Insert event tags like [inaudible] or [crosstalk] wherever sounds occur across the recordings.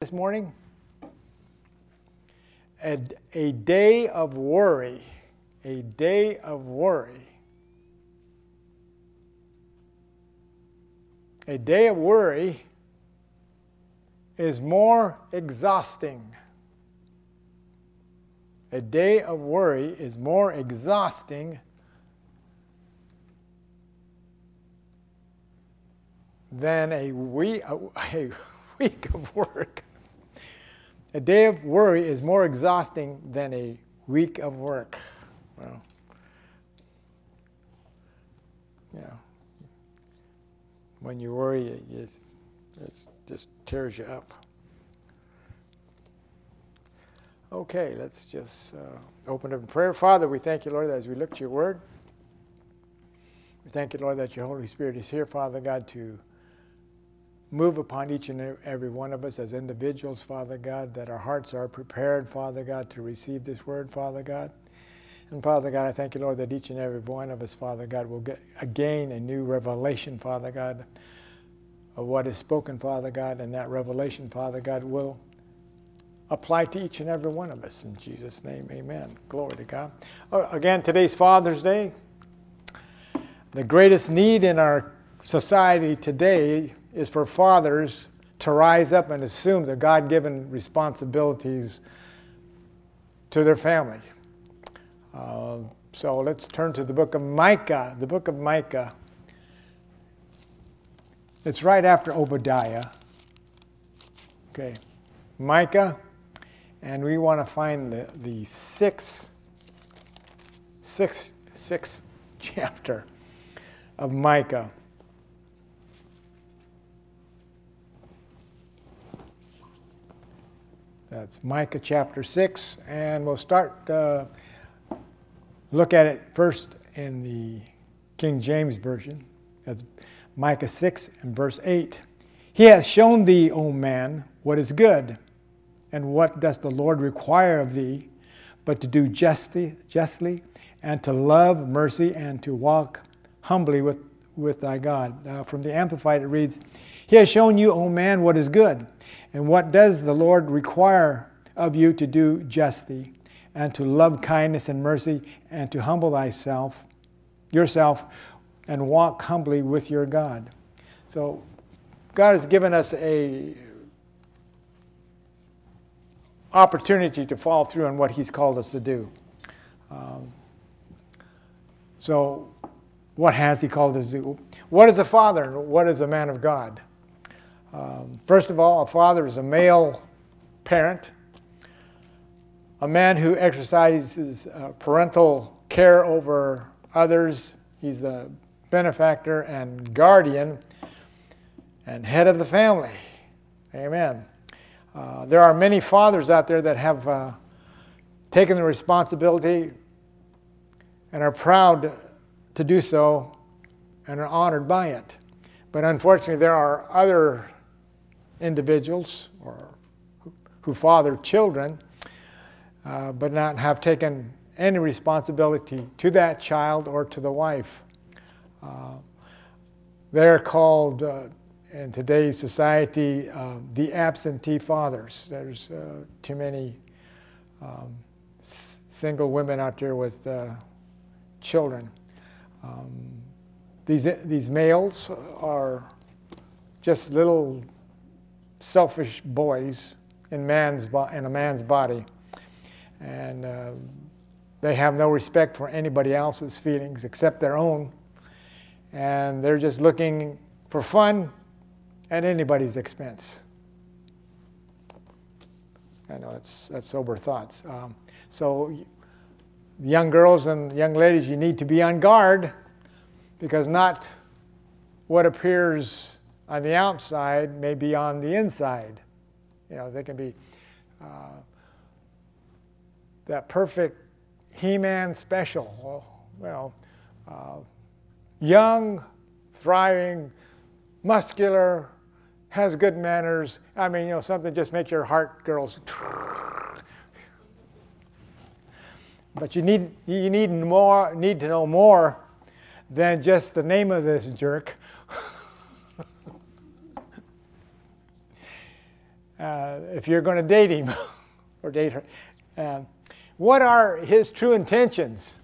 this morning? A, a day of worry. A day of worry. A day of worry is more exhausting. A day of worry is more exhausting than a [laughs] a week of work. A day of worry is more exhausting than a week of work. Well, you know, when you worry, it just, it just tears you up. Okay, let's just uh, open up in prayer. Father, we thank you, Lord, as we look to your word. We thank you, Lord, that your Holy Spirit is here, Father God, to move upon each and every one of us as individuals, Father God, that our hearts are prepared, Father God, to receive this word, Father God. And Father God, I thank you, Lord, that each and every one of us, Father God, will get again a new revelation, Father God, of what is spoken, Father God, and that revelation, Father God, will apply to each and every one of us. In Jesus' name, amen. Glory to God. Uh, again, today's Father's Day. The greatest need in our society today is for fathers to rise up and assume their God given responsibilities to their family. Uh, so let's turn to the book of Micah. The book of Micah. It's right after Obadiah. Okay. Micah, and we want to find the, the sixth, sixth, sixth [laughs] chapter of Micah. That's Micah chapter 6, and we'll start, uh, look at it first in the King James Version. That's Micah 6 and verse 8. He has shown thee, O man, what is good, and what does the Lord require of thee, but to do justly, justly and to love mercy, and to walk humbly with, with thy God. Uh, from the Amplified, it reads, He has shown you, O man, what is good and what does the Lord require of you to do justly, and to love kindness and mercy, and to humble thyself, yourself, and walk humbly with your God? So, God has given us a opportunity to follow through on what He's called us to do. Um, so, what has He called us to do? What is a father what is a man of God? Um, first of all, a father is a male parent, a man who exercises uh, parental care over others. He's the benefactor and guardian and head of the family. Amen. Uh, there are many fathers out there that have uh, taken the responsibility and are proud to do so and are honored by it. But unfortunately, there are other individuals or who father children, uh, but not have taken any responsibility to that child or to the wife. Uh, they're called uh, in today's society uh, the absentee fathers. There's uh, too many um, s- single women out there with uh, children. Um, these, these males are just little selfish boys in, man's bo- in a man's body. And uh, they have no respect for anybody else's feelings except their own. And they're just looking for fun at anybody's expense. I know that's, that's sober thoughts. Um, so, young girls and young ladies, you need to be on guard because not what appears on the outside may be on the inside. You know, they can be uh, that perfect He Man special. Well, uh, young, thriving, muscular, has good manners. I mean, you know, something just makes your heart, girls. [laughs] But you need, you need, more, need to know more than just the name of this jerk. Uh, if you're going to date him [laughs] or date her. Uh, what are his true intentions?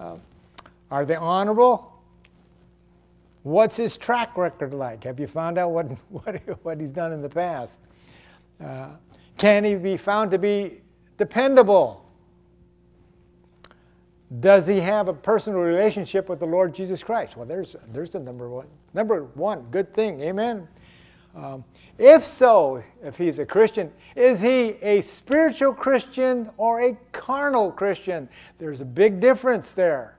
Uh, are they honorable? What's his track record like? Have you found out what, [laughs] what, what he's done in the past? Uh, can he be found to be dependable? Does he have a personal relationship with the Lord Jesus Christ? Well, there's, there's the number one. Number one, good thing. Amen. Um, if so, if he's a Christian, is he a spiritual Christian or a carnal Christian? There's a big difference there.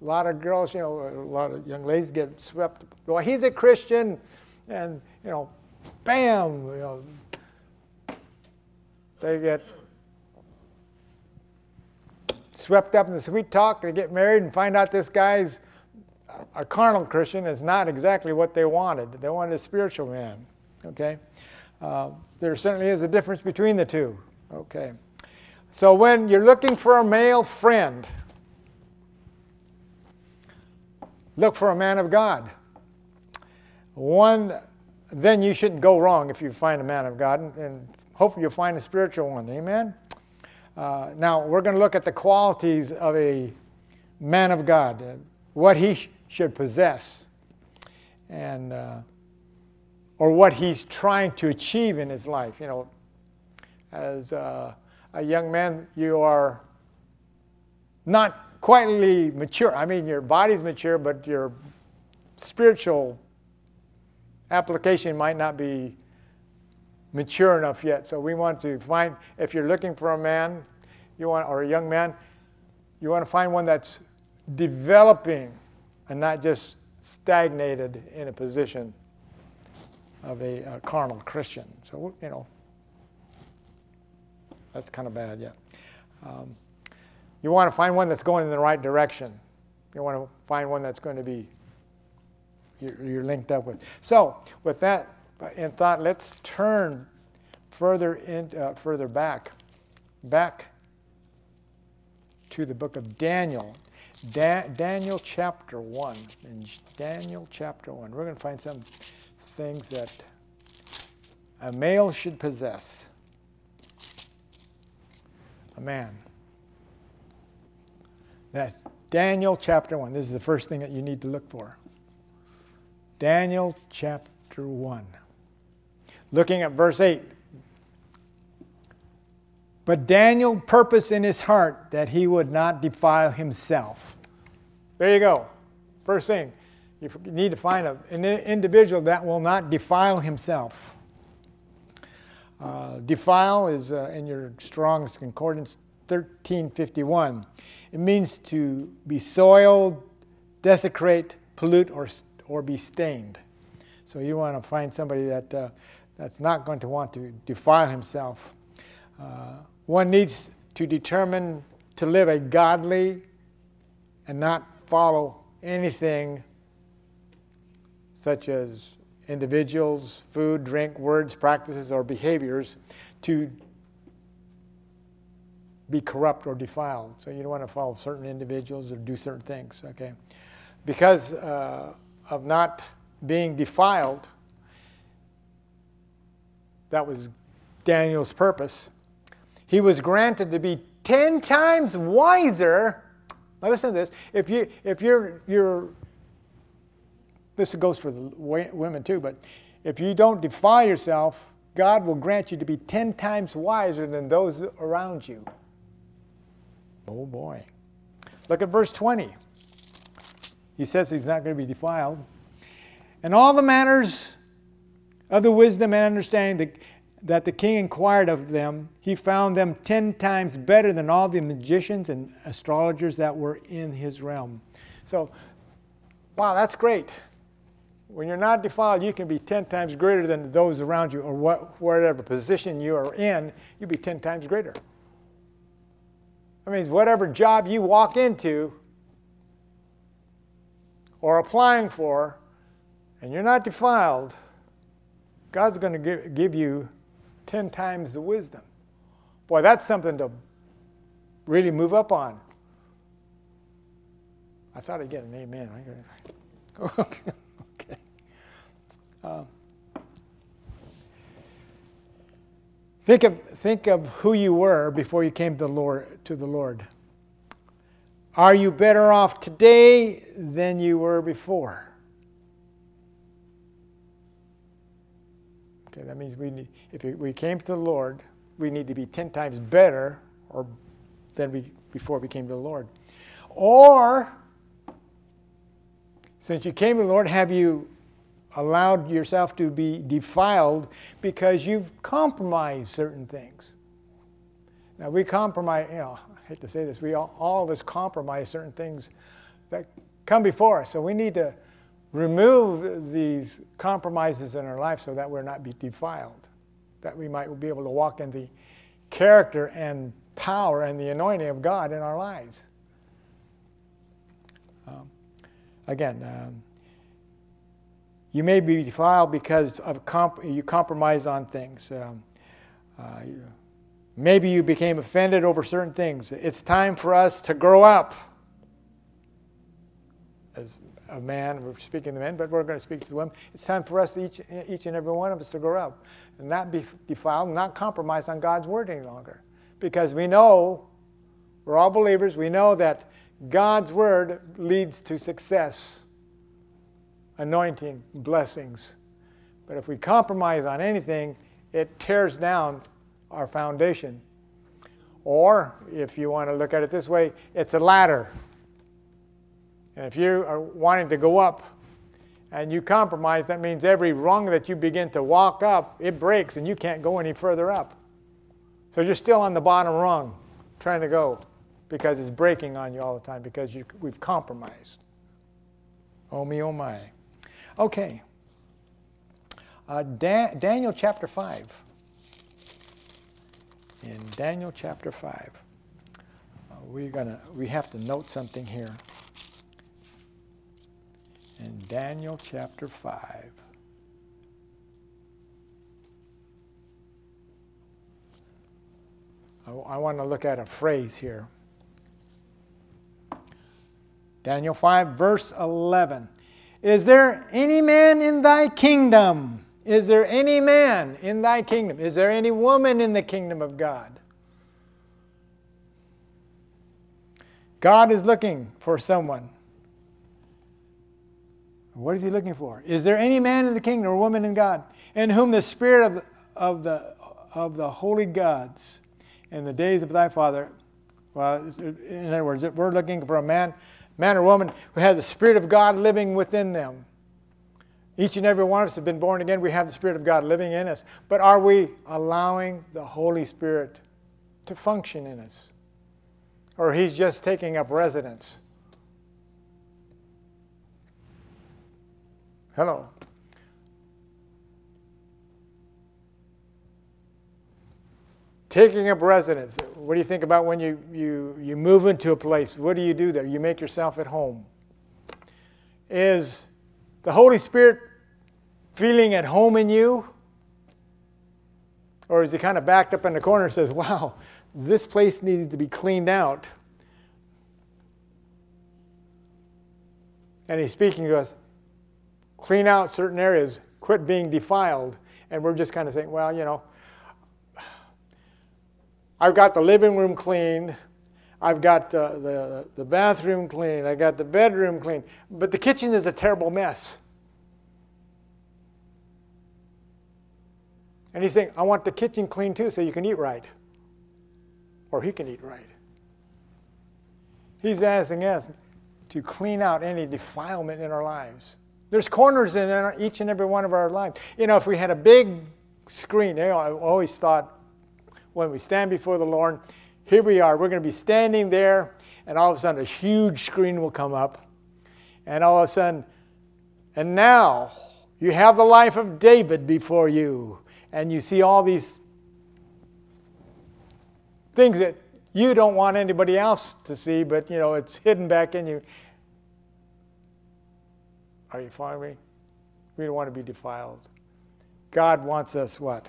A lot of girls, you know, a lot of young ladies get swept. Well, he's a Christian, and you know, bam, you know, they get swept up in the sweet talk. They get married and find out this guy's a carnal Christian. It's not exactly what they wanted. They wanted a spiritual man. Okay, uh, there certainly is a difference between the two. Okay, so when you're looking for a male friend Look for a man of God. One, then you shouldn't go wrong if you find a man of God, and, and hopefully you'll find a spiritual one. Amen? Uh, now, we're going to look at the qualities of a man of God, uh, what he sh- should possess, and uh, or what he's trying to achieve in his life. You know, as uh, a young man, you are not quietly mature. I mean, your body's mature, but your spiritual application might not be mature enough yet. So we want to find, if you're looking for a man, you want, or a young man, you want to find one that's developing and not just stagnated in a position of a, a carnal Christian. So, you know, that's kind of bad, yeah. Um, you want to find one that's going in the right direction. You want to find one that's going to be you're, linked up with. So, with that in thought, let's turn further in, uh, further back, back to the book of Daniel. Da- Daniel chapter one. In Daniel chapter one, we're going to find some things that a male should possess. A man. That Daniel chapter 1. This is the first thing that you need to look for. Daniel chapter 1. Looking at verse 8. But Daniel purposed in his heart that he would not defile himself. There you go. First thing, you need to find an individual that will not defile himself. Uh, defile is uh, in your Strong's Concordance 1351. It means to be soiled, desecrate, pollute, or, or be stained. So you want to find somebody that, uh, that's not going to want to defile himself. Uh, one needs to determine to live a godly and not follow anything such as individuals, food, drink, words, practices, or behaviors to be corrupt or defiled. So you don't want to follow certain individuals or do certain things, okay? Because uh, of not being defiled, that was Daniel's purpose. He was granted to be 10 times wiser. Now listen to this. If you if you're you're this goes for the women too, but if you don't defile yourself, God will grant you to be 10 times wiser than those around you. Oh boy. Look at verse 20. He says he's not going to be defiled. And all the manners of the wisdom and understanding that, that the king inquired of them, he found them ten times better than all the magicians and astrologers that were in his realm. So, wow, that's great. When you're not defiled, you can be ten times greater than those around you, or what, whatever position you are in, you'll be ten times greater. That means whatever job you walk into or applying for, and you're not defiled, God's going to give, give you 10 times the wisdom. Boy, that's something to really move up on. I thought I'd get an amen. [laughs] okay. Um, Think of, think of who you were before you came to the Lord. To the Lord. Are you better off today than you were before? Okay, that means we need, if we came to the Lord, we need to be 10 times better or than we, before we came to the Lord. Or, since you came to the Lord, have you allowed yourself to be defiled because you've compromised certain things? Now, we compromise, you know, I hate to say this, we all, all of us compromise certain things that come before us. So we need to remove these compromises in our life so that we're not be defiled, that we might be able to walk in the character and power and the anointing of God in our lives. Um, again, um, you may be defiled because of comp- you compromise on things. Um, uh, maybe you became offended over certain things. It's time for us to grow up. As a man, we're speaking to men, but we're going to speak to the women. It's time for us, each, each and every one of us, to grow up and not be defiled, not compromise on God's word any longer. Because we know, we're all believers, we know that God's word leads to success, anointing, blessings. But if we compromise on anything, it tears down our foundation. Or, if you want to look at it this way, it's a ladder. And if you are wanting to go up and you compromise, that means every rung that you begin to walk up, it breaks and you can't go any further up. So you're still on the bottom rung trying to go because it's breaking on you all the time because you, we've compromised. Oh me, oh my. Okay. Uh, Dan, Daniel chapter 5. In Daniel chapter 5, uh, we're gonna, we have to note something here in Daniel chapter 5. I, I want to look at a phrase here. Daniel 5, verse 11. Is there any man in thy kingdom? Is there any man in thy kingdom? Is there any woman in the kingdom of God? God is looking for someone what is he looking for? Is there any man in the kingdom or woman in God in whom the spirit of, of, the, of the holy gods in the days of thy father? Well, in other words, we're looking for a man, man or woman who has the spirit of God living within them. Each and every one of us have been born again. We have the Spirit of God living in us. But are we allowing the Holy Spirit to function in us? Or he's just taking up residence? Hello. Taking up residence. What do you think about when you, you, you move into a place? What do you do there? You make yourself at home. Is the Holy Spirit feeling at home in you? Or is he kind of backed up in the corner and says, wow, this place needs to be cleaned out? And he's speaking to us, clean out certain areas, quit being defiled. And we're just kind of saying, well, you know, I've got the living room cleaned, I've got uh, the, the bathroom clean, I got the bedroom clean, but the kitchen is a terrible mess. And he's saying, I want the kitchen clean too so you can eat right. Or he can eat right. He's asking us to clean out any defilement in our lives. There's corners in each and every one of our lives. You know, if we had a big screen, you know, I always thought when we stand before the Lord, here we are, we're going to be standing there, and all of a sudden a huge screen will come up, and all of a sudden, and now you have the life of David before you, and you see all these things that you don't want anybody else to see, but you know, it's hidden back in you. Are you following me? We don't want to be defiled. God wants us what?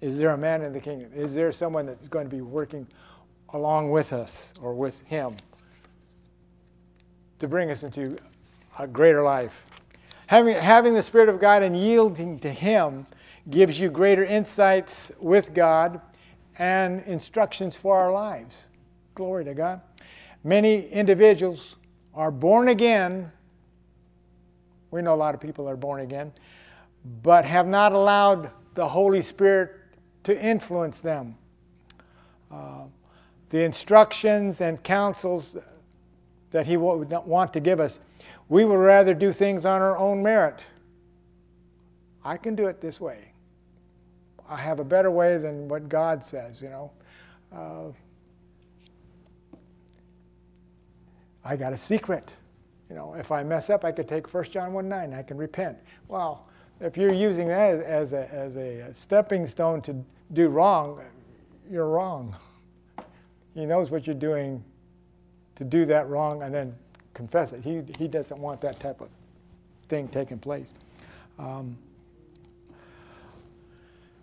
Is there a man in the kingdom? Is there someone that's going to be working along with us or with him to bring us into a greater life? Having, having the Spirit of God and yielding to Him gives you greater insights with God and instructions for our lives. Glory to God. Many individuals are born again. We know a lot of people are born again, but have not allowed the Holy Spirit to influence them. Uh, the instructions and counsels that He would want to give us, we would rather do things on our own merit. I can do it this way. I have a better way than what God says, you know. Uh, I got a secret. You know, if I mess up, I could take 1 John 1 9, I can repent. Well, if you're using that as a, as a stepping stone to do wrong, you're wrong. He knows what you're doing to do that wrong and then confess it. He, he doesn't want that type of thing taking place. Um,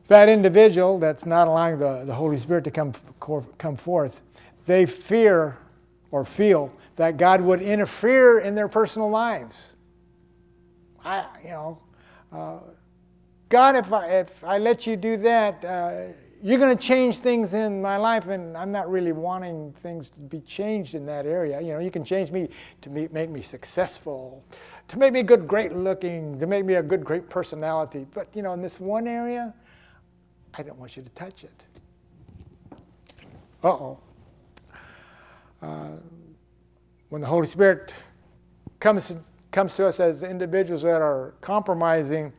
that individual that's not allowing the, the Holy Spirit to come, come forth, they fear or feel that God would interfere in their personal lives. I, you know, uh, God, if I, if I let you do that, uh, you're going to change things in my life, and I'm not really wanting things to be changed in that area. You know, you can change me to make me successful, to make me good, great looking, to make me a good, great personality. But, you know, in this one area, I don't want you to touch it. Uh-oh. Uh, when the Holy Spirit comes, comes to us as individuals that are compromising,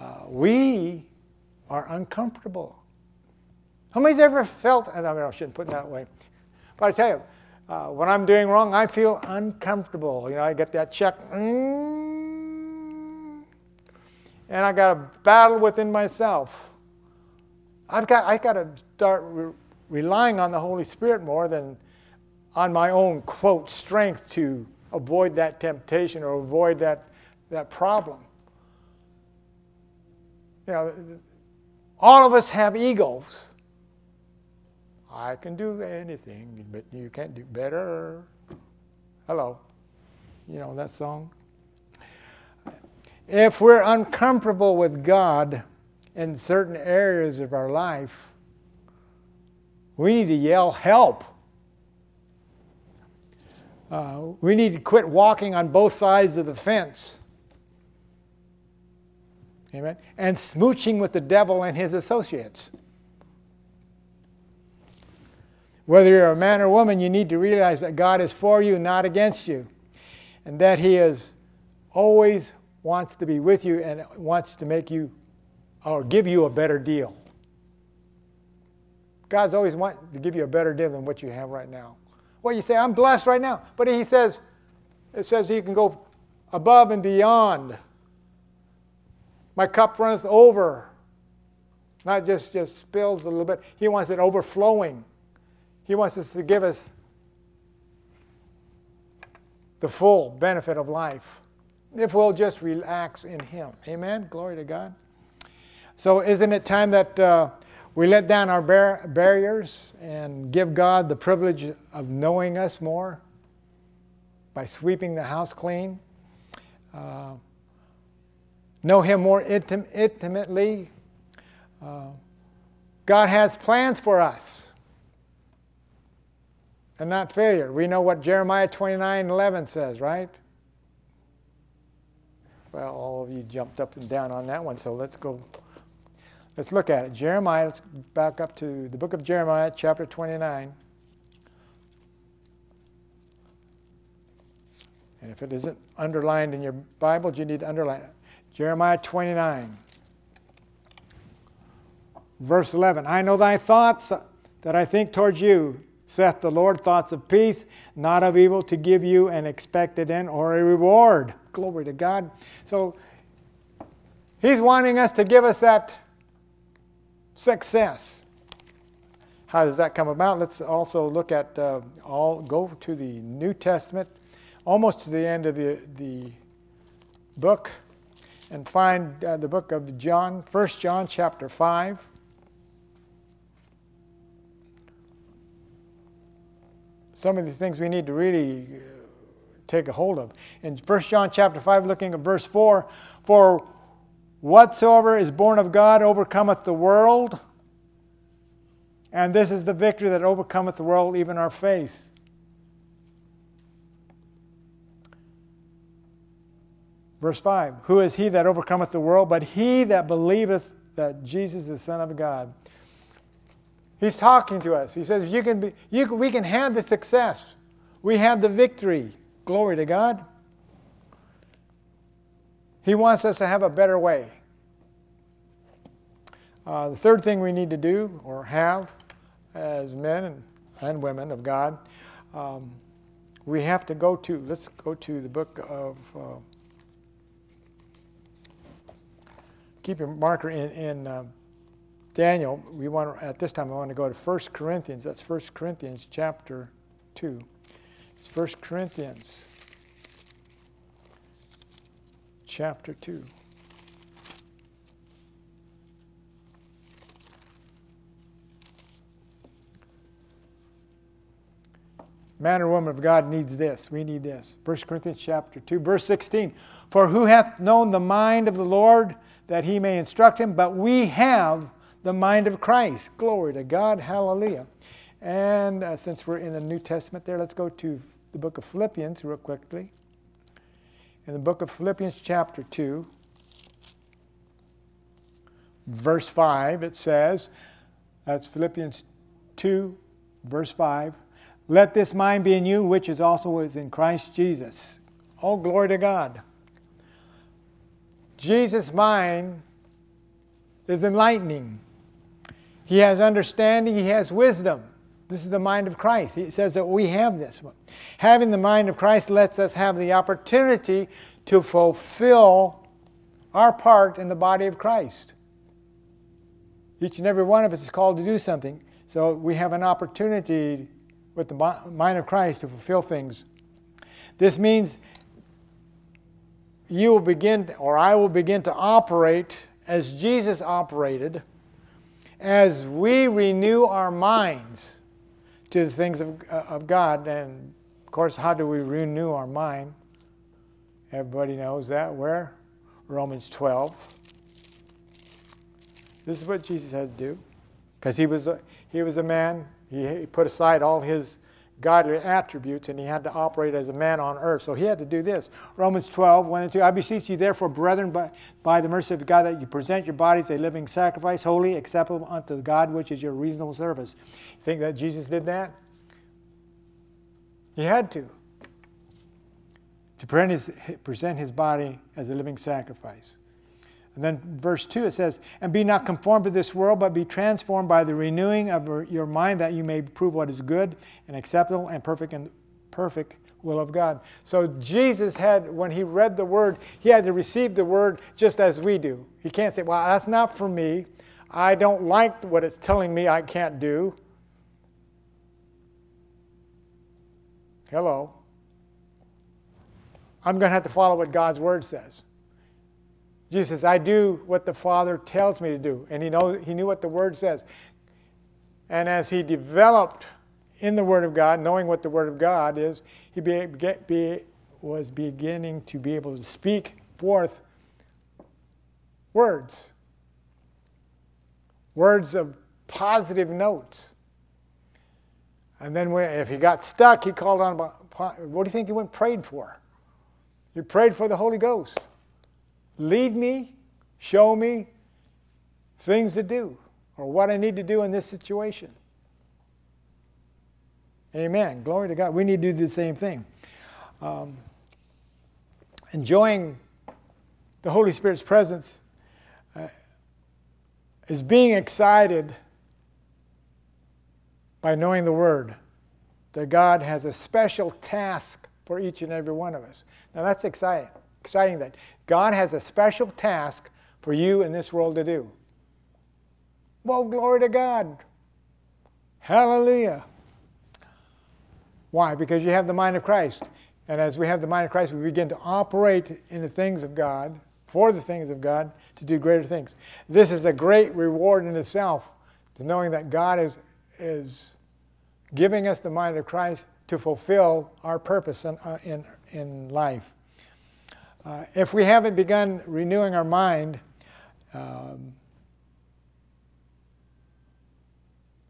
uh, we are uncomfortable. How many's ever felt, and I, mean, I shouldn't put it that way, but I tell you, uh, when I'm doing wrong, I feel uncomfortable. You know, I get that check, mm, and I got a battle within myself. I've got, I've got to start re- relying on the Holy Spirit more than on my own, quote, strength to avoid that temptation or avoid that, that problem. You know, all of us have egos. I can do anything, but you can't do better. Hello. You know that song? If we're uncomfortable with God, in certain areas of our life, we need to yell, help. Uh, we need to quit walking on both sides of the fence. Amen. And smooching with the devil and his associates. Whether you're a man or woman, you need to realize that God is for you, not against you. And that He is always wants to be with you and wants to make you or give you a better deal. God's always wanting to give you a better deal than what you have right now. Well, you say, I'm blessed right now. But he says, it says he can go above and beyond. My cup runneth over. Not just, just spills a little bit. He wants it overflowing. He wants us to give us the full benefit of life if we'll just relax in Him. Amen? Glory to God. So, isn't it time that uh, we let down our bar- barriers and give God the privilege of knowing us more by sweeping the house clean? Uh, know Him more intim- intimately. Uh, God has plans for us and not failure. We know what Jeremiah 29 11 says, right? Well, all of you jumped up and down on that one, so let's go Let's look at it. Jeremiah, let's back up to the book of Jeremiah, chapter 29. And if it isn't underlined in your Bible, you need to underline it. Jeremiah 29, verse 11. I know thy thoughts that I think towards you, saith the Lord, thoughts of peace, not of evil, to give you an expected end or a reward. Glory to God. So he's wanting us to give us that Success. How does that come about? Let's also look at uh, all go to the New Testament, almost to the end of the the book, and find uh, the book of John, 1 John chapter five. Some of the things we need to really uh, take a hold of. In 1 John chapter 5, looking at verse 4, for Whatsoever is born of God overcometh the world. And this is the victory that overcometh the world, even our faith. Verse 5 Who is he that overcometh the world, but he that believeth that Jesus is the Son of God? He's talking to us. He says, you can be, you We can have the success, we have the victory. Glory to God. He wants us to have a better way. Uh, the third thing we need to do or have as men and, and women of God, um, we have to go to, let's go to the book of, uh, keep your marker in, in uh, Daniel. We want at this time I want to go to 1 Corinthians. That's 1 Corinthians chapter 2. It's 1 Corinthians chapter 2. Man or woman of God needs this. We need this. 1 Corinthians chapter 2, verse 16. For who hath known the mind of the Lord that he may instruct him? But we have the mind of Christ. Glory to God. Hallelujah. And uh, since we're in the New Testament there, let's go to the book of Philippians real quickly. In the book of Philippians, chapter 2, verse 5, it says, that's Philippians 2, verse 5. Let this mind be in you, which is also is in Christ Jesus. Oh, glory to God. Jesus' mind is enlightening. He has understanding, he has wisdom. This is the mind of Christ. He says that we have this. Having the mind of Christ lets us have the opportunity to fulfill our part in the body of Christ. Each and every one of us is called to do something. So we have an opportunity with the mind of Christ to fulfill things. This means you will begin, or I will begin to operate as Jesus operated as we renew our minds to the things of, uh, of God. And of course, how do we renew our mind? Everybody knows that. Where? Romans 12. This is what Jesus had to do. Because he was, he was a man, he, put aside all his godly attributes and he had to operate as a man on earth. So he had to do this. Romans 12, 1 and 2. I beseech you, therefore, brethren, by, by the mercy of God, that you present your bodies a living sacrifice, holy, acceptable unto God, which is your reasonable service. You think that Jesus did that? He had to. To present his, present his body as a living sacrifice. And then verse 2 it says, And be not conformed to this world, but be transformed by the renewing of your mind, that you may prove what is good and acceptable and perfect and perfect will of God. So Jesus had, when he read the word, he had to receive the word just as we do. He can't say, Well, that's not for me. I don't like what it's telling me I can't do. Hello. I'm going to have to follow what God's word says. Jesus says, I do what the Father tells me to do. And he, know, he knew what the Word says. And as he developed in the Word of God, knowing what the Word of God is, he be, be, was beginning to be able to speak forth words. Words of positive notes. And then when, if he got stuck, he called on, what do you think he went prayed for? He prayed for the Holy Ghost lead me, show me things to do or what I need to do in this situation. Amen. Glory to God. We need to do the same thing. Um, enjoying the Holy Spirit's presence uh, is being excited by knowing the Word, that God has a special task for each and every one of us. Now that's exciting exciting that God has a special task for you in this world to do. Well, glory to God. Hallelujah. Why? Because you have the mind of Christ. And as we have the mind of Christ, we begin to operate in the things of God, for the things of God, to do greater things. This is a great reward in itself, to knowing that God is, is giving us the mind of Christ to fulfill our purpose in, uh, in, in life. Uh, if we haven't begun renewing our mind, Um,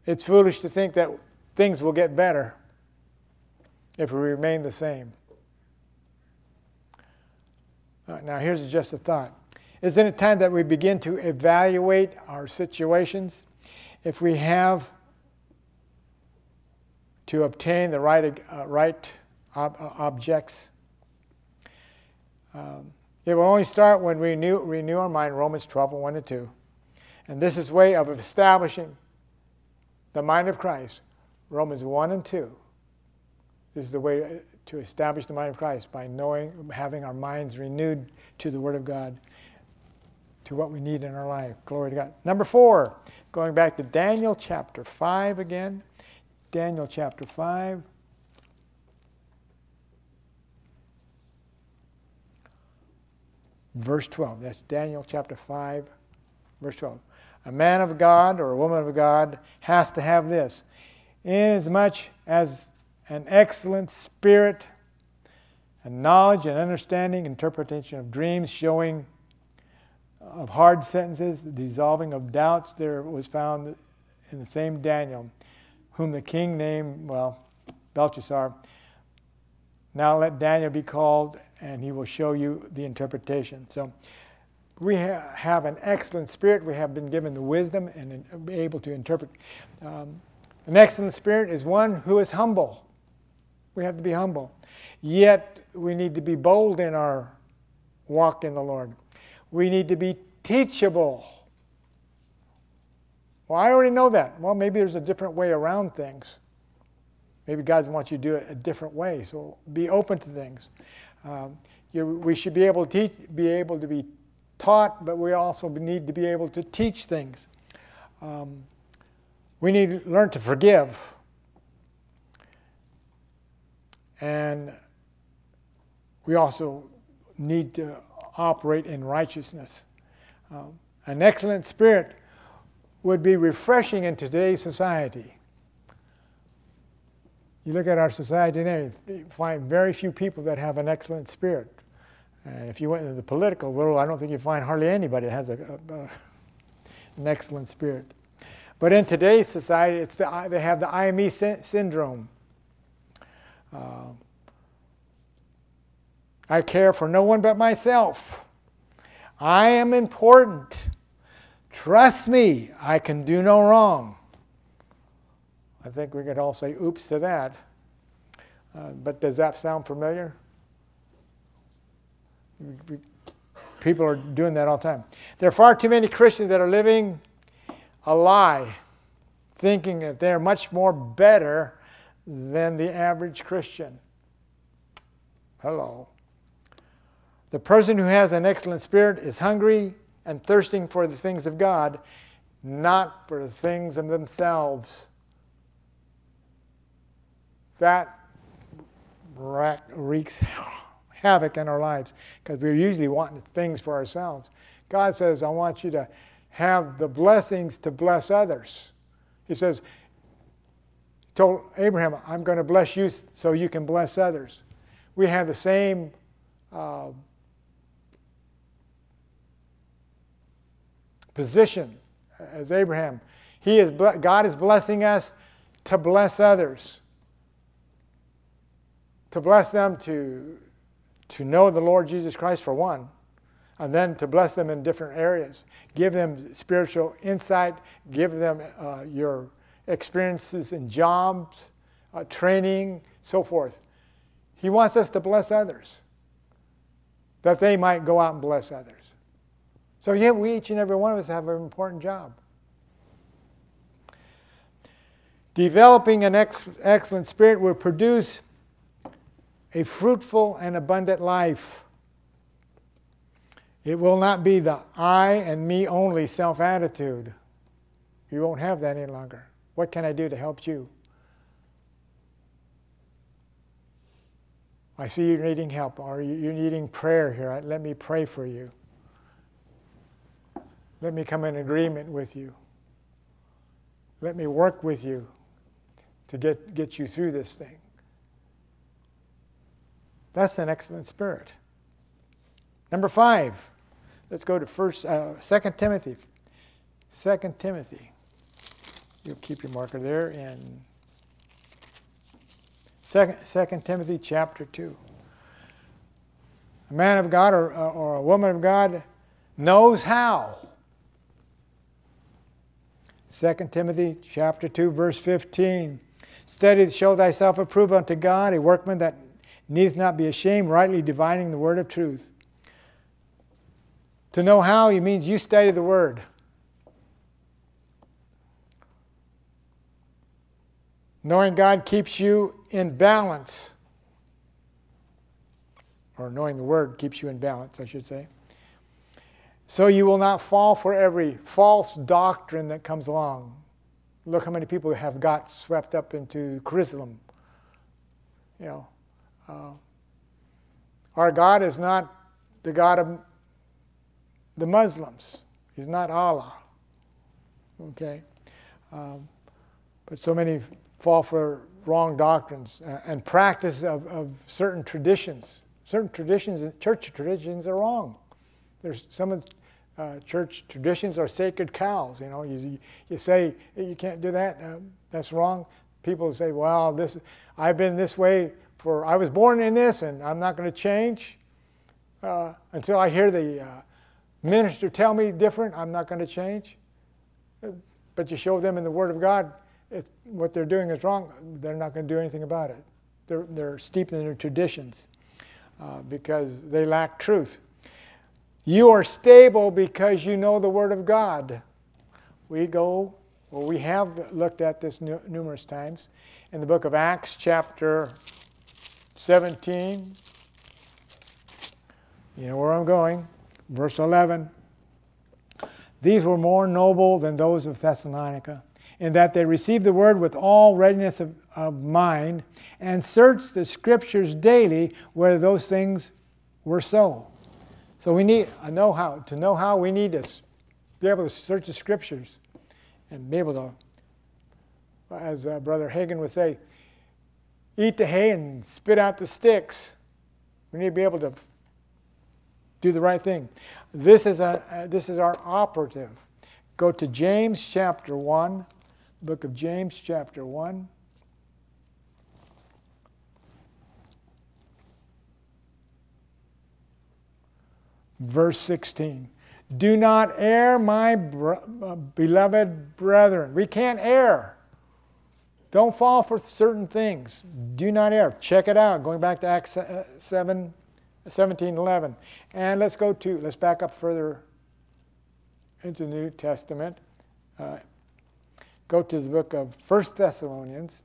it's foolish to think that things will get better if we remain the same. Uh, now, here's just a thought. Isn't it time that we begin to evaluate our situations? If we have to obtain the right, uh, right ob- objects, um, it will only start when we renew, renew our mind, Romans 12, 1 and 2. And this is way of establishing the mind of Christ, Romans 1 and 2. This is the way to establish the mind of Christ by knowing, having our minds renewed to the Word of God, to what we need in our life. Glory to God. Number four, going back to Daniel chapter 5 again. Daniel chapter 5. Verse 12. That's Daniel chapter 5, verse 12. A man of God or a woman of God has to have this. Inasmuch as an excellent spirit, and knowledge and understanding, interpretation of dreams, showing of hard sentences, the dissolving of doubts, there was found in the same Daniel, whom the king named, well, Belteshazzar. Now let Daniel be called, and he will show you the interpretation. So we ha- have an excellent spirit. We have been given the wisdom and be able to interpret. Um, an excellent spirit is one who is humble. We have to be humble. Yet, we need to be bold in our walk in the Lord. We need to be teachable. Well, I already know that. Well, maybe there's a different way around things. Maybe God wants you to do it a different way. So be open to things. Um, we should be able to teach, be able to be taught, but we also need to be able to teach things. Um, we need to learn to forgive. And we also need to operate in righteousness. Um, an excellent spirit would be refreshing in today's society. You look at our society today, you find very few people that have an excellent spirit. And if you went into the political world, I don't think you'd find hardly anybody that has a, a, a, an excellent spirit. But in today's society, it's the, they have the IME me syndrome. Uh, I care for no one but myself. I am important. Trust me, I can do no wrong. I think we could all say oops to that. Uh, but does that sound familiar? People are doing that all the time. There are far too many Christians that are living a lie, thinking that they're much more better than the average Christian. Hello. The person who has an excellent spirit is hungry and thirsting for the things of God, not for the things of themselves. That wreaks [laughs] havoc in our lives because we're usually wanting things for ourselves. God says, I want you to have the blessings to bless others. He says, told Abraham, I'm going to bless you so you can bless others. We have the same uh, position as Abraham. He is, God is blessing us to bless others, to bless them to, to know the Lord Jesus Christ for one, and then to bless them in different areas. Give them spiritual insight, give them uh, your experiences in jobs, uh, training, so forth. He wants us to bless others, that they might go out and bless others. So, yeah, we each and every one of us have an important job. Developing an ex- excellent spirit will produce a fruitful and abundant life. It will not be the I and me only self attitude. You won't have that any longer. What can I do to help you? I see you're needing help, or you're needing prayer here. Let me pray for you. Let me come in agreement with you. Let me work with you to get, get you through this thing. That's an excellent spirit. Number five, Let's go to first, uh, 2 Timothy. 2 Timothy. You'll keep your marker there in 2, 2 Timothy chapter 2. A man of God or, or a woman of God knows how. 2 Timothy chapter 2 verse 15. Study to show thyself approved unto God, a workman that needs not be ashamed, rightly dividing the word of truth. To know how, he means you study the word. Knowing God keeps you in balance. Or knowing the word keeps you in balance, I should say. So you will not fall for every false doctrine that comes along. Look how many people have got swept up into Chrislam. You know, uh, our God is not the God of the Muslims. He's not Allah. Okay? Um, but so many fall for wrong doctrines and practice of, of certain traditions. Certain traditions, church traditions, are wrong. There's some of the uh, church traditions are sacred cows. You know, you, you say you can't do that. Uh, that's wrong. People say, "Well, this I've been this way for I was born in this, and I'm not going to change uh, until I hear the uh, minister tell me different. I'm not going to change." But you show them in the Word of God it, what they're doing is wrong. They're not going to do anything about it. They're, they're steeped in their traditions uh, because they lack truth. You are stable because you know the Word of God. We go, well, we have looked at this numerous times in the book of Acts, chapter 17. You know where I'm going. Verse 11. These were more noble than those of Thessalonica, in that they received the word with all readiness of, of mind and searched the scriptures daily whether those things were so. So we need a know how. To know how, we need to be able to search the scriptures and be able to, as uh, Brother Hagin would say, eat the hay and spit out the sticks. We need to be able to do the right thing. This is, a, uh, this is our operative. Go to James chapter 1, book of James chapter 1. Verse 16. Do not err, my uh, beloved brethren. We can't err. Don't fall for certain things. Do not err. Check it out. Going back to Acts uh, 7, 17, 11. And let's go to, let's back up further into the New Testament. Uh, go to the book of 1 Thessalonians.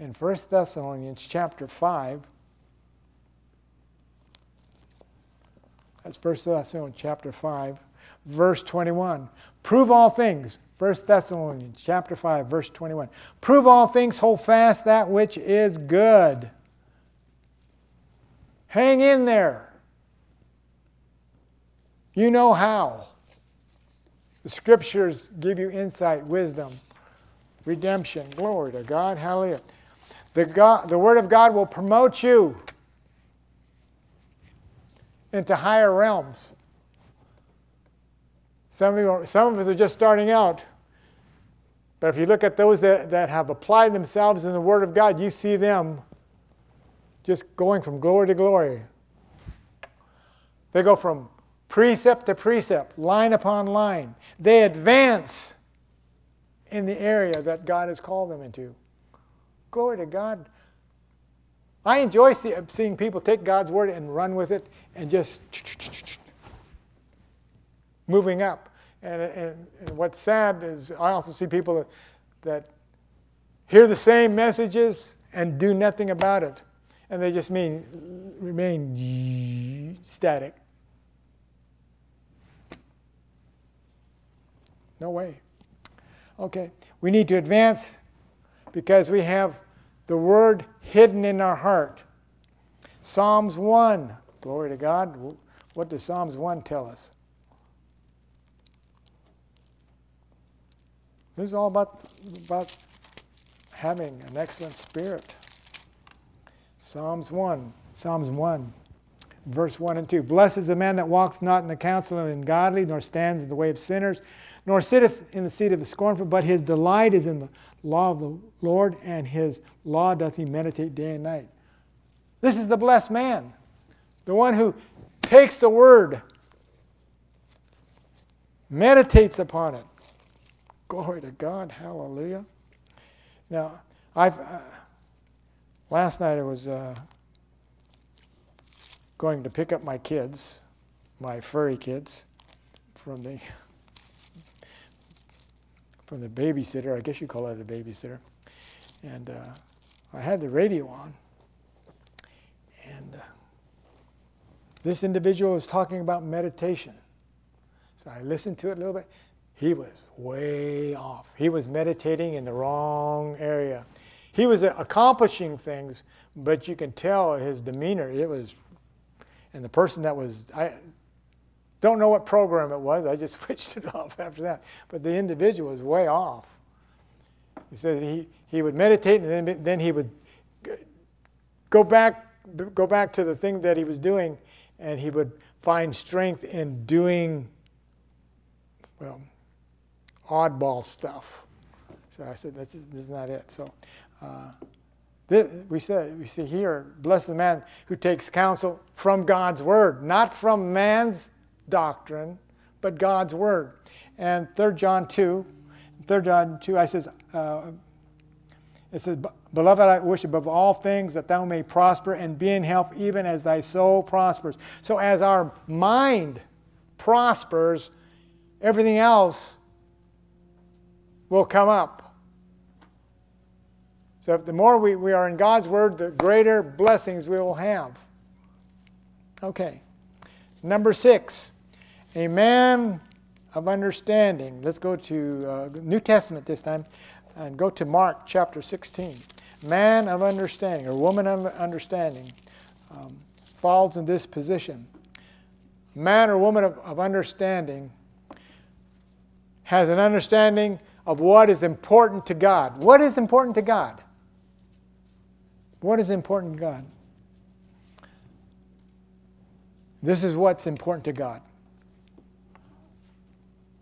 In 1 Thessalonians chapter 5, That's 1 Thessalonians chapter 5, verse 21. Prove all things. 1 Thessalonians chapter 5, verse 21. Prove all things, hold fast that which is good. Hang in there. You know how. The scriptures give you insight, wisdom, redemption. Glory to God. Hallelujah. The, God, the Word of God will promote you into higher realms. Some of, you, some of us are just starting out. But if you look at those that, that have applied themselves in the Word of God, you see them just going from glory to glory. They go from precept to precept, line upon line. They advance in the area that God has called them into. Glory to God. I enjoy see, seeing people take God's word and run with it and just moving up. And, and, and what's sad is I also see people that hear the same messages and do nothing about it. And they just mean remain static. No way. Okay, we need to advance because we have the word hidden in our heart. Psalms 1, glory to God. What does Psalms 1 tell us? This is all about, about having an excellent spirit. Psalms 1, Psalms 1, verse 1 and 2. Blessed is the man that walks not in the counsel of the ungodly, nor stands in the way of sinners, nor sitteth in the seat of the scornful, but his delight is in the law of the Lord, and his law doth he meditate day and night. This is the blessed man, the one who takes the word, meditates upon it. Glory to God, hallelujah. Now, I've uh, last night I was uh, going to pick up my kids, my furry kids, from the from the babysitter. I guess you call it a babysitter. And uh, I had the radio on, and uh, this individual was talking about meditation. So I listened to it a little bit. He was way off. He was meditating in the wrong area. He was accomplishing things, but you can tell his demeanor. It was, and the person that was, I don't know what program it was. I just [laughs] switched it off after that. But the individual was way off. He said he, he would meditate and then, then he would go back, go back to the thing that he was doing and he would find strength in doing, well, oddball stuff. So I said, this is, this is not it. So uh, this, we said we see here, blessed the man who takes counsel from God's word, not from man's doctrine, but God's word. And 3 John 2, 3 John 2, I says, uh, it says, Beloved, I wish above all things that thou may prosper and be in health, even as thy soul prospers. So, as our mind prospers, everything else will come up. So, the more we, we are in God's Word, the greater blessings we will have. Okay. Number six, a man of understanding. Let's go to uh, New Testament this time and go to Mark chapter 16. Man of understanding or woman of understanding um, falls in this position. Man or woman of, of understanding has an understanding of what is important to God. What is important to God? What is important to God? This is what's important to God.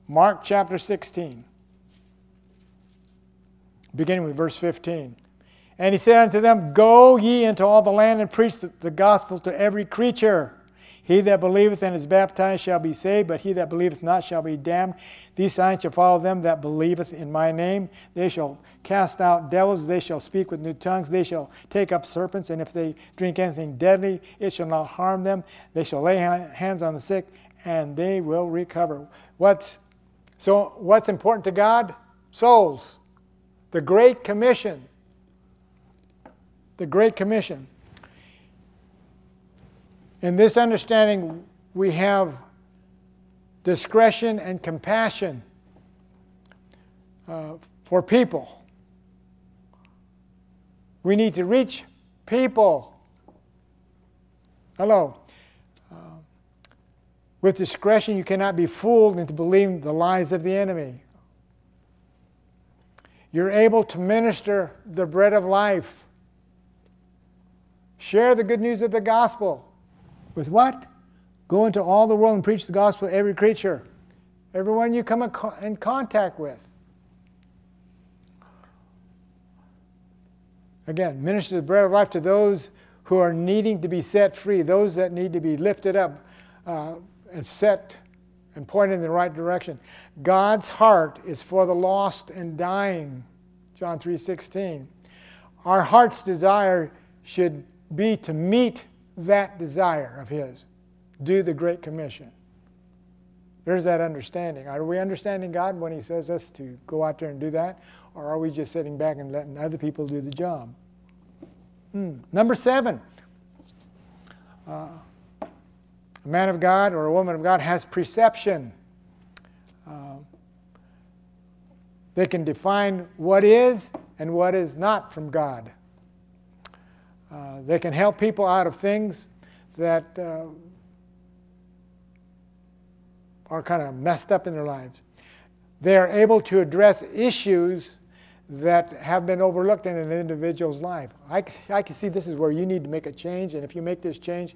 Mark chapter 16, beginning with verse 15. And he said unto them, Go ye into all the land and preach the gospel to every creature. He that believeth and is baptized shall be saved, but he that believeth not shall be damned. These signs shall follow them that believeth in my name. They shall cast out devils, they shall speak with new tongues, they shall take up serpents, and if they drink anything deadly, it shall not harm them. They shall lay hands on the sick, and they will recover. What's, so, what's important to God? Souls. The Great Commission. The Great Commission. In this understanding, we have discretion and compassion uh, for people. We need to reach people. Hello. Uh, with discretion, you cannot be fooled into believing the lies of the enemy. You're able to minister the bread of life. Share the good news of the gospel. With what? Go into all the world and preach the gospel to every creature, everyone you come in contact with. Again, minister the bread of life to those who are needing to be set free, those that need to be lifted up uh, and set and pointed in the right direction. God's heart is for the lost and dying. John 3:16. Our heart's desire should be to meet that desire of His. Do the Great Commission. There's that understanding. Are we understanding God when He says us to go out there and do that? Or are we just sitting back and letting other people do the job? Hmm. Number seven. Uh, a man of God or a woman of God has perception. Uh, they can define what is and what is not from God. Uh, they can help people out of things that uh, are kind of messed up in their lives. They are able to address issues that have been overlooked in an individual's life. I, I can see this is where you need to make a change, and if you make this change,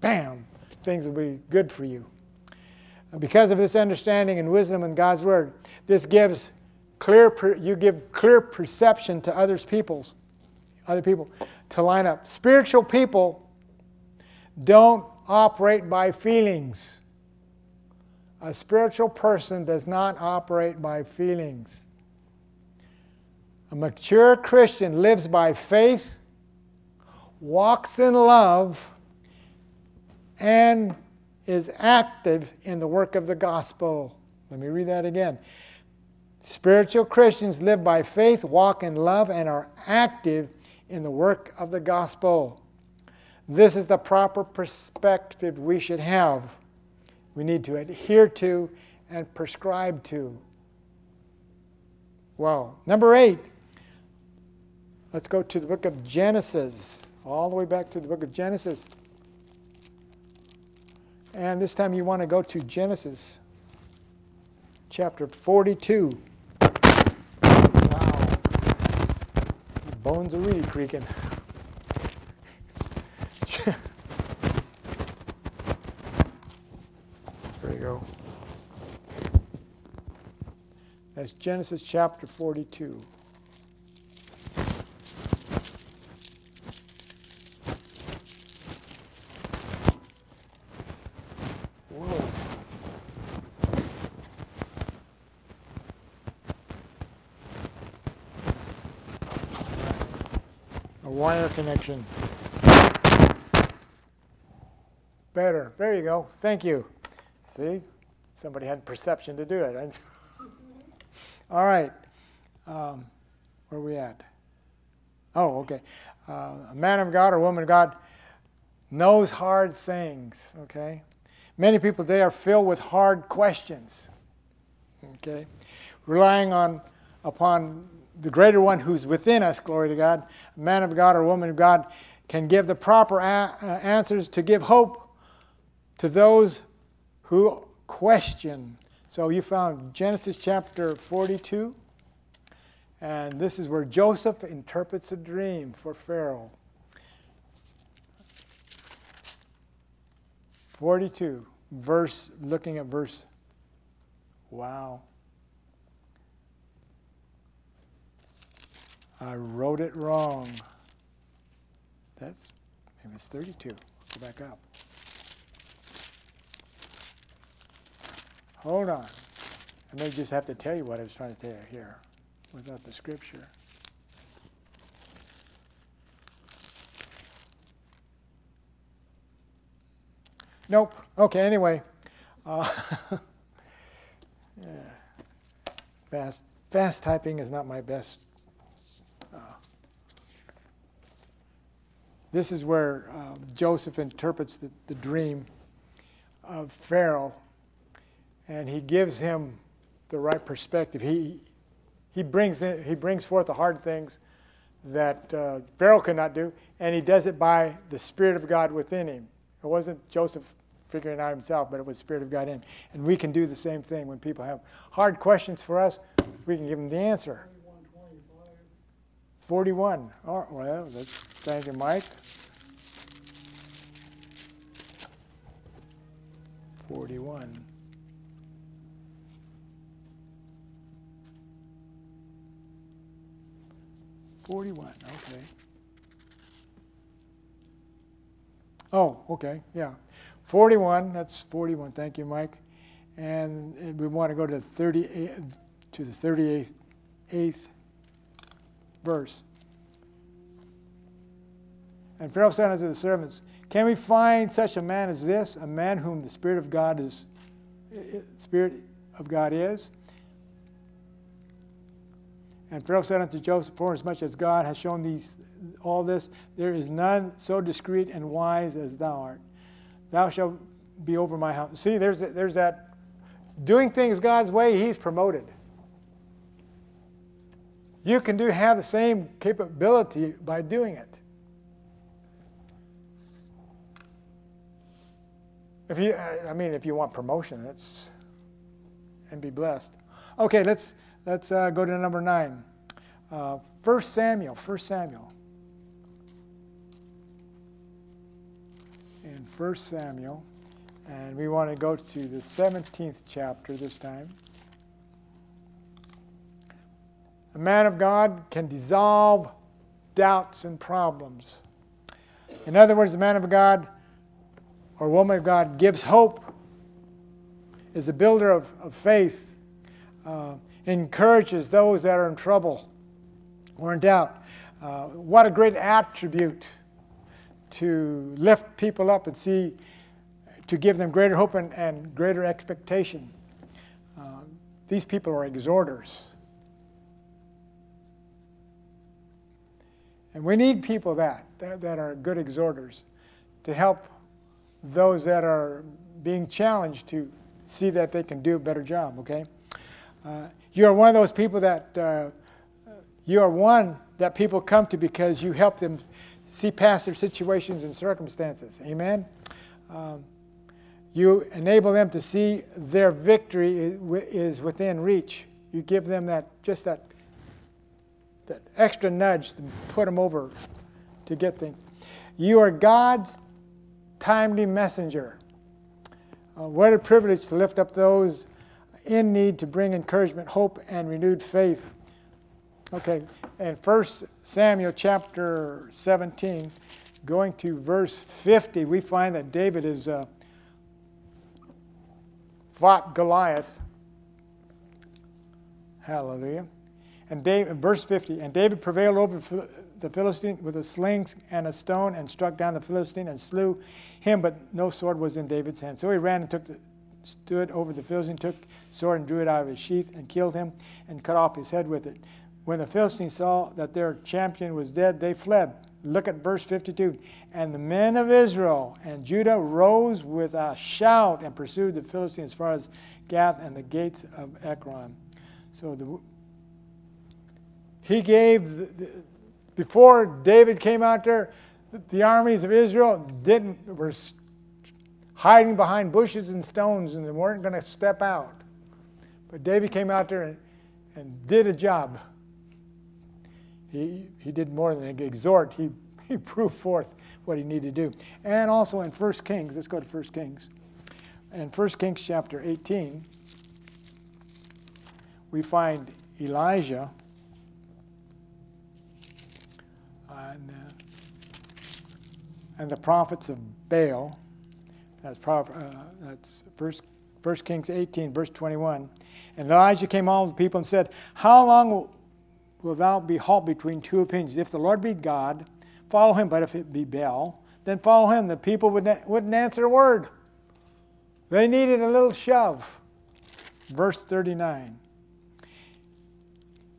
bam, things will be good for you. Because of this understanding and wisdom in God's word, this gives clear you give clear perception to others people's other people to line up. Spiritual people don't operate by feelings. A spiritual person does not operate by feelings. A mature Christian lives by faith, walks in love, and is active in the work of the gospel. Let me read that again. Spiritual Christians live by faith, walk in love, and are active in the work of the gospel. This is the proper perspective we should have. We need to adhere to and prescribe to. Well, number eight, let's go to the book of Genesis, all the way back to the book of Genesis. And this time you want to go to Genesis chapter 42. Bones are really creaking. there you go. That's Genesis chapter 42. Connection. Better. There you go. Thank you. See? Somebody had perception to do it. [laughs] All right. Um, where are we at? Oh, okay. Uh, a man of God or woman of God knows hard things, okay? Many people today are filled with hard questions, okay? Relying on upon the greater one who's within us, glory to God, man of God or woman of God, can give the proper a- uh, answers to give hope to those who question. So you found Genesis chapter 42, and this is where Joseph interprets a dream for Pharaoh. 42, verse, looking at verse, wow. I wrote it wrong. That's maybe it's 32. Go back up. Hold on. I may just have to tell you what I was trying to tell you here without the scripture. Nope. Okay, anyway. Uh, [laughs] yeah. Fast, fast typing is not my best This is where um, Joseph interprets the, the dream of Pharaoh, and he gives him the right perspective. He, he, brings, in, he brings forth the hard things that uh, Pharaoh cannot do, and he does it by the Spirit of God within him. It wasn't Joseph figuring it out himself, but it was the Spirit of God in him. And we can do the same thing when people have hard questions for us, we can give them the answer. 41. Oh, well, that's, thank you, Mike. 41. Forty-one, okay. Oh, okay, yeah. Forty-one, that's forty-one, thank you, Mike. And we want to go to thirty-eight, to the thirty-eighth, eighth verse. And Pharaoh said unto the servants, Can we find such a man as this, a man whom the Spirit of God is eh, eh, Spirit of God is? And Pharaoh said unto Joseph, For as much as God has shown these all this, there is none so discreet and wise as thou art. Thou shalt be over my house. See, there's, there's that doing things God's way, he's promoted. You can do have the same capability by doing it. If you, I mean, if you want promotion, it's and be blessed. Okay, let's let's uh, go to number nine. Uh, First Samuel. First Samuel. in First Samuel, and we want to go to the 17th chapter this time. A man of God can dissolve doubts and problems. In other words, the man of God or woman of God gives hope, is a builder of, of faith, uh, encourages those that are in trouble or in doubt. Uh, what a great attribute to lift people up and see, to give them greater hope and, and greater expectation. Uh, these people are exhorters. And we need people that, that, that are good exhorters to help those that are being challenged to see that they can do a better job, okay? Uh, you are one of those people that, uh, you are one that people come to because you help them see past their situations and circumstances. Amen? Um, you enable them to see their victory is within reach. You give them that, just that that extra nudge to put them over to get things. You are God's timely messenger. Uh, what a privilege to lift up those in need to bring encouragement, hope, and renewed faith. Okay, and First Samuel chapter 17, going to verse 50, we find that David has uh, fought Goliath. Hallelujah. And David, verse 50, and David prevailed over the Philistine with a sling and a stone and struck down the Philistine and slew him, but no sword was in David's hand. So he ran and took the, stood over the Philistine, took sword and drew it out of his sheath and killed him and cut off his head with it. When the Philistines saw that their champion was dead, they fled. Look at verse 52. And the men of Israel and Judah rose with a shout and pursued the Philistines as far as Gath and the gates of Ekron. So the he gave, before David came out there, the armies of Israel didn't, were hiding behind bushes and stones and they weren't going to step out. But David came out there and, and did a job. He, he did more than exhort, he, he [laughs] proved forth what he needed to do. And also in 1 Kings, let's go to 1 Kings. In 1 Kings chapter 18, we find Elijah and, uh, and the prophets of Baal. That's, uh, that's first, first Kings 18, verse 21. And Elijah came all the people and said, How long will, thou be halt between two opinions? If the Lord be God, follow him, but if it be Baal, then follow him. The people wouldn't, wouldn't answer a word. They needed a little shove. Verse 39.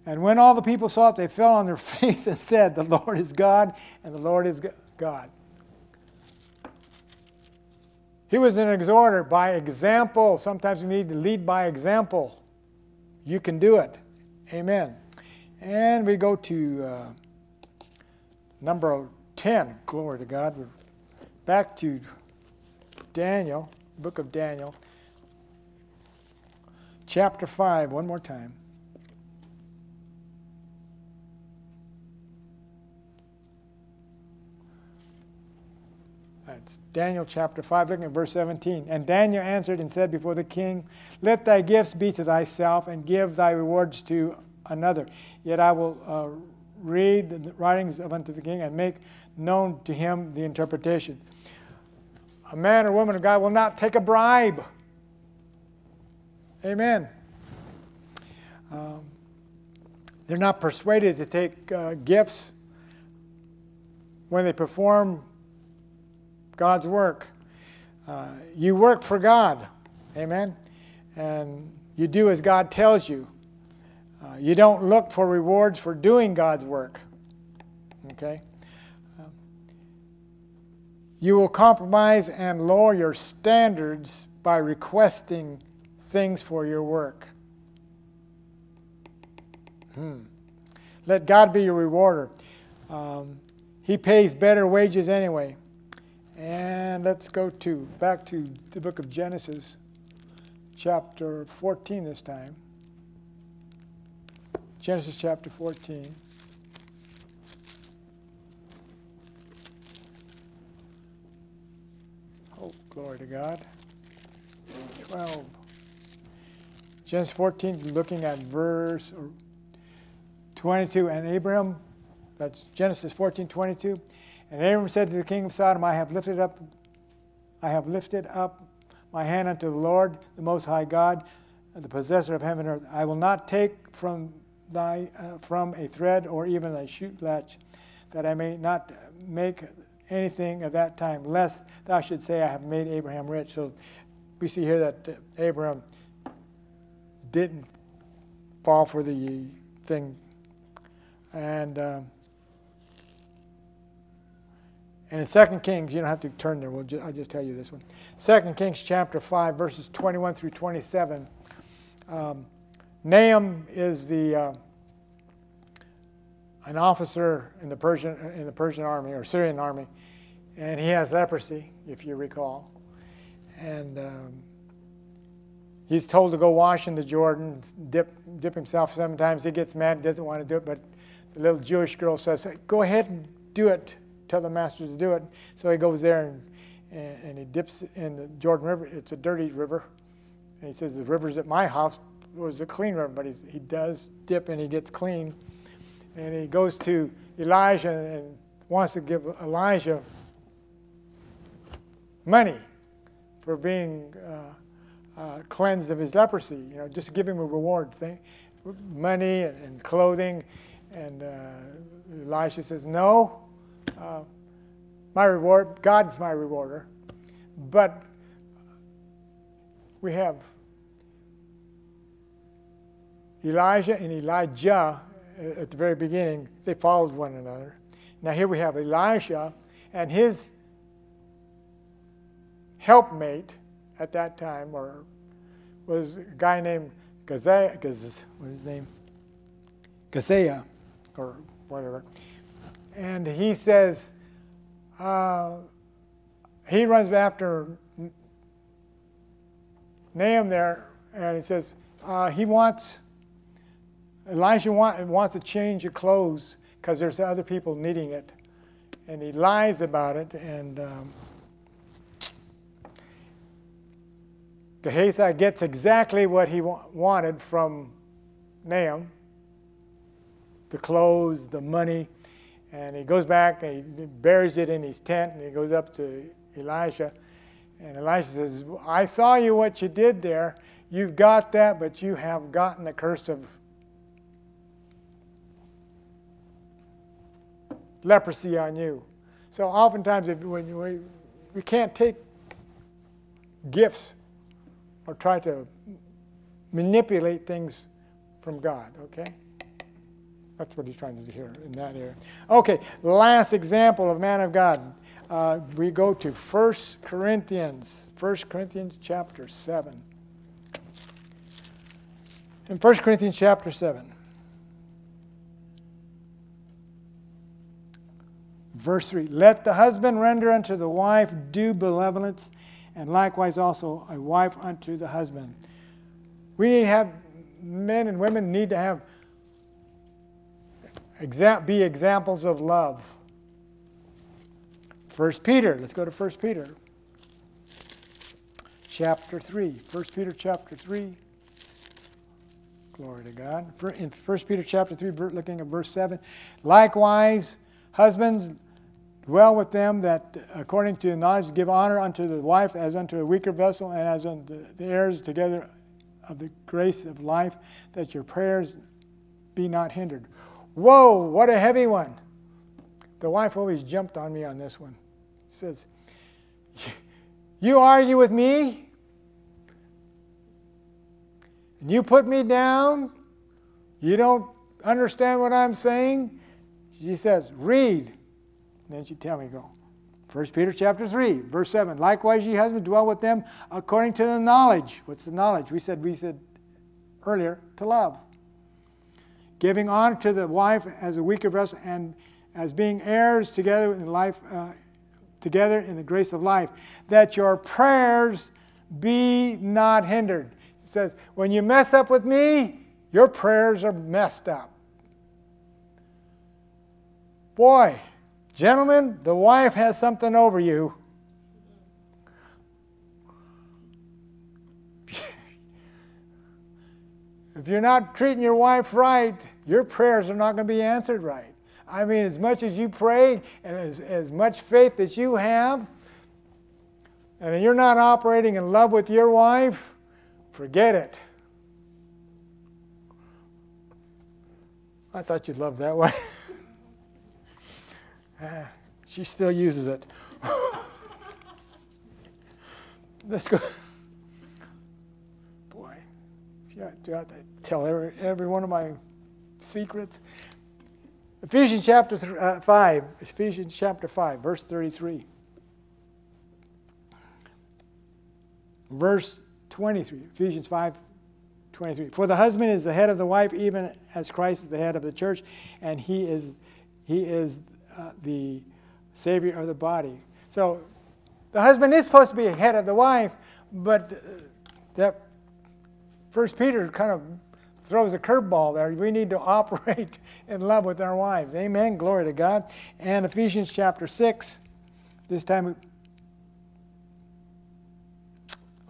And when all the people saw it, they fell on their [laughs] face and said, The Lord is God, and the Lord is God. He was an exhorter by example. Sometimes we need to lead by example. You can do it. Amen. And we go to uh, number 10. Glory to God. We're back to Daniel, book of Daniel, chapter 5, one more time. That's Daniel chapter 5, looking at verse 17. And Daniel answered and said before the king, Let thy gifts be to thyself, and give thy rewards to another. Yet I will uh, read the writings of unto the king and make known to him the interpretation. A man or woman of God will not take a bribe. Amen. Um, they're not persuaded to take uh, gifts when they perform God's work. Uh, you work for God, amen? And you do as God tells you. Uh, you don't look for rewards for doing God's work, okay? Um, you will compromise and lower your standards by requesting things for your work. Hmm. Let God be your rewarder. Um, he pays better wages anyway. And let's go to back to the book of Genesis, chapter 14 this time. Genesis chapter 14. Oh, Glory to God. 12. Genesis 14, looking at verse 22. And Abraham, that's Genesis 14, 22. And Abram said to the king of Sodom, I have lifted up, I have lifted up my hand unto the Lord, the Most High God, the possessor of heaven and earth. I will not take from thy uh, from a thread or even a shoot latch, that I may not make anything of that time, lest thou should say, I have made Abraham rich. So we see here that uh, Abraham didn't fall for the thing. And um, and in 2 Kings, you don't have to turn there, we'll ju- I'll just tell you this one. 2 Kings chapter 5, verses 21 through 27. Um, Nahum is the uh, an officer in the Persian in the Persian army or Syrian army, and he has leprosy, if you recall, and um, he's told to go wash in the Jordan, dip dip himself seven times. He gets mad, doesn't want to do it, but the little Jewish girl says, "Go ahead and do it." Tell the master to do it. So he goes there and, and, and he dips in the Jordan River. It's a dirty river, and he says the river's at my house it was a clean river, but he does dip and he gets clean. And he goes to Elijah and wants to give Elijah money for being uh, uh, cleansed of his leprosy. You know, just give him a reward thing, money and, and clothing. And uh, Elisha says, "No, uh, my reward, God's my rewarder." But we have Elijah and Elijah uh, at the very beginning, they followed one another. Now here we have Elisha and his helpmate at that time, or was a guy named Gazea, Gaz, what is his name? Gazea, or whatever. And he says, uh, he runs after Nahum there, and he says, uh, he wants Elijah want, wants a change of clothes because there's other people needing it. And he lies about it. And um, Gehazi gets exactly what he wa- wanted from Nahum the clothes, the money. And he goes back and he buries it in his tent and he goes up to Elisha. And Elisha says, I saw you what you did there. You've got that, but you have gotten the curse of leprosy on you. So oftentimes, if, when you, we can't take gifts or try to manipulate things from God, okay? That's what he's trying to do here in that area. Okay, last example of man of God. Uh, we go to 1 Corinthians, 1 Corinthians chapter 7. In 1 Corinthians chapter 7. Verse 3 Let the husband render unto the wife due benevolence, and likewise also a wife unto the husband. We need to have, men and women need to have, be examples of love. First Peter, let's go to First Peter chapter 3. 1 Peter chapter 3. Glory to God. In 1 Peter chapter 3, looking at verse 7. Likewise, husbands, Dwell with them that, according to knowledge, give honor unto the wife as unto a weaker vessel, and as unto the heirs together of the grace of life, that your prayers be not hindered. Whoa, what a heavy one. The wife always jumped on me on this one. She says, You argue with me? And you put me down? You don't understand what I'm saying? She says, Read. Then she tell me, go. 1 Peter chapter 3, verse 7. Likewise, ye husbands, dwell with them according to the knowledge. What's the knowledge? We said, we said earlier, to love. Giving honor to the wife as a weaker vessel and as being heirs together in life, uh, together in the grace of life, that your prayers be not hindered. It says, when you mess up with me, your prayers are messed up. Boy, Gentlemen, the wife has something over you. If you're not treating your wife right, your prayers are not going to be answered right. I mean, as much as you pray and as, as much faith as you have, and you're not operating in love with your wife, forget it. I thought you'd love that one. [laughs] ah, she still uses it. [laughs] Let's go. Yeah, do I tell every, every one of my secrets? Ephesians chapter th- uh, 5, Ephesians chapter 5, verse 33. Verse 23, Ephesians 5, 23. For the husband is the head of the wife, even as Christ is the head of the church, and he is, he is uh, the Savior of the body. So the husband is supposed to be head of the wife, but uh, that First Peter kind of throws a curveball there. We need to [laughs] operate in love with our wives. Amen. Glory to God. And Ephesians chapter 6, this time.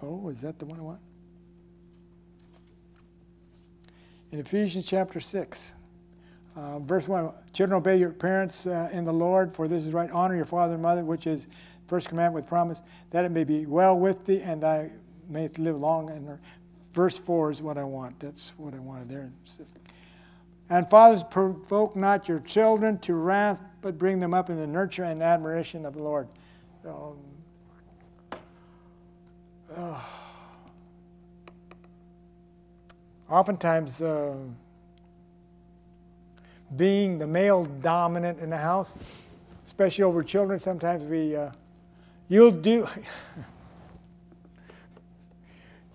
Oh, is that the one I want? In Ephesians chapter 6, uh, verse 1 Children, obey your parents uh, in the Lord, for this is right. Honor your father and mother, which is first commandment with promise, that it may be well with thee and thy may live long. And verse 4 is what I want. That's what I wanted there. And fathers, provoke not your children to wrath, but bring them up in the nurture and admiration of the Lord. Um, oftentimes, uh, being the male dominant in the house, especially over children, sometimes we, uh, you'll do. [laughs]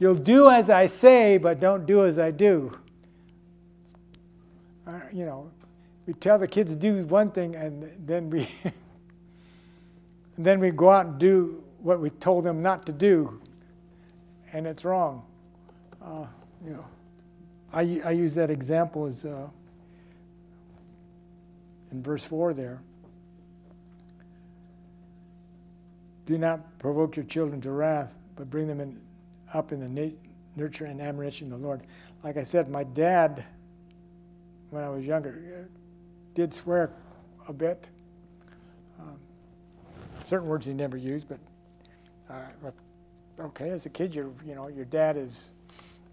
You'll do as I say, but don't do as I do. Uh, you know, we tell the kids to do one thing, and then we, [laughs] and then we go out and do what we told them not to do, and it's wrong. Uh, you know, I, I use that example as uh, in verse four there. Do not provoke your children to wrath, but bring them in up in the nurture and admiration of the Lord. Like I said, my dad, when I was younger, did swear a bit. Um, certain words he never used, but uh, okay, as a kid, you you know your dad is,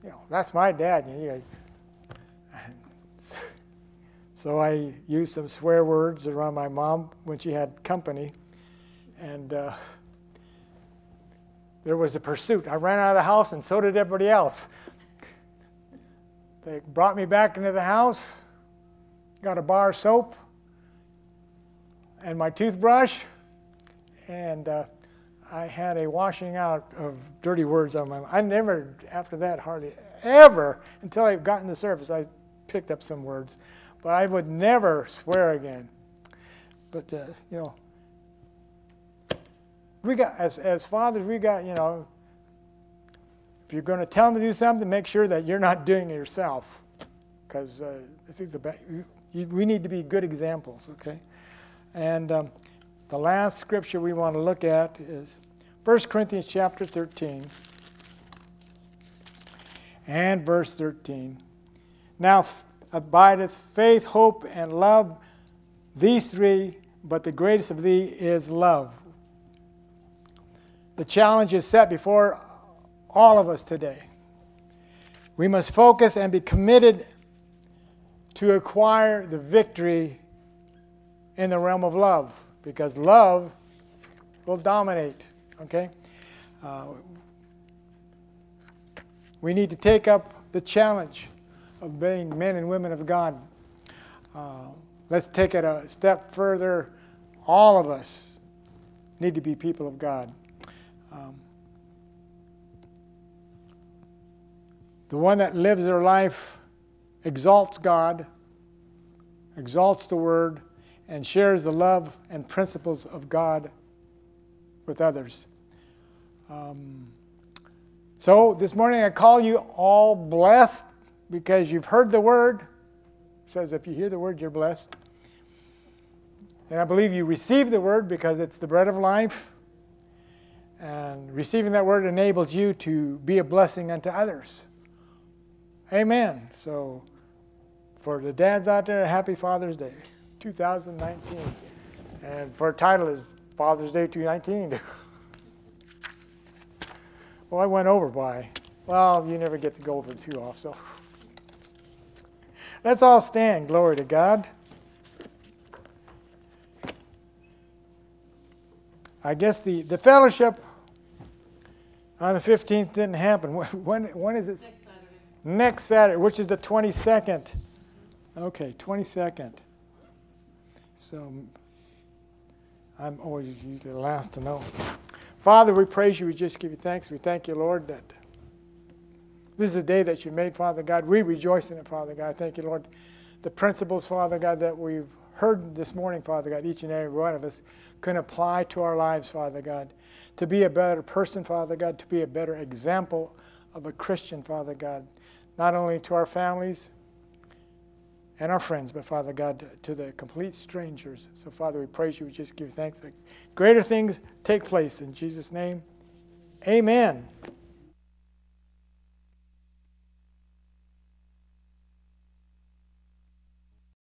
you know, that's my dad. You [laughs] know, so I used some swear words around my mom when she had company, and. Uh, there was a pursuit. I ran out of the house, and so did everybody else. They brought me back into the house, got a bar of soap and my toothbrush, and uh, I had a washing out of dirty words on my. I never, after that, hardly ever, until I got in the service, I picked up some words, but I would never swear again. But uh, you know, we got as as fathers, we got you know. If you're going to tell them to do something, make sure that you're not doing it yourself, because uh, the you, we need to be good examples. Okay, and um, the last scripture we want to look at is 1 Corinthians chapter 13 and verse 13. Now abideth faith, hope, and love, these three, but the greatest of these is love. The challenge is set before all of us today. We must focus and be committed to acquire the victory in the realm of love because love will dominate. Okay? Uh, we need to take up the challenge of being men and women of God. Uh, let's take it a step further. All of us need to be people of God. Um, the one that lives their life exalts God, exalts the Word, and shares the love and principles of God with others. Um, so this morning I call you all blessed because you've heard the Word. It says if you hear the Word, you're blessed. And I believe you receive the Word because it's the bread of life. And receiving that word enables you to be a blessing unto others. Amen. So, for the dads out there, happy Father's Day 2019. And for title is Father's Day 2019. [laughs] well, I went over by. Well, you never get to go over too off, so. Let's all stand. Glory to God. I guess the, the fellowship on the 15th didn't happen. [laughs] When, when is it? Next Saturday. Next Saturday, which is the 22nd. Okay, 22nd. So I'm always usually the last to know. Father, we praise you. We just give you thanks. We thank you, Lord, that this is a day that you made, Father God. We rejoice in it, Father God. Thank you, Lord. The principles, Father God, that we've heard this morning, Father God, each and every one of us can apply to our lives, Father God. To be a better person, Father God, to be a better example of a Christian, Father God, not only to our families and our friends, but Father God, to the complete strangers. So, Father, we praise you. We just give thanks that greater things take place in Jesus' name. Amen.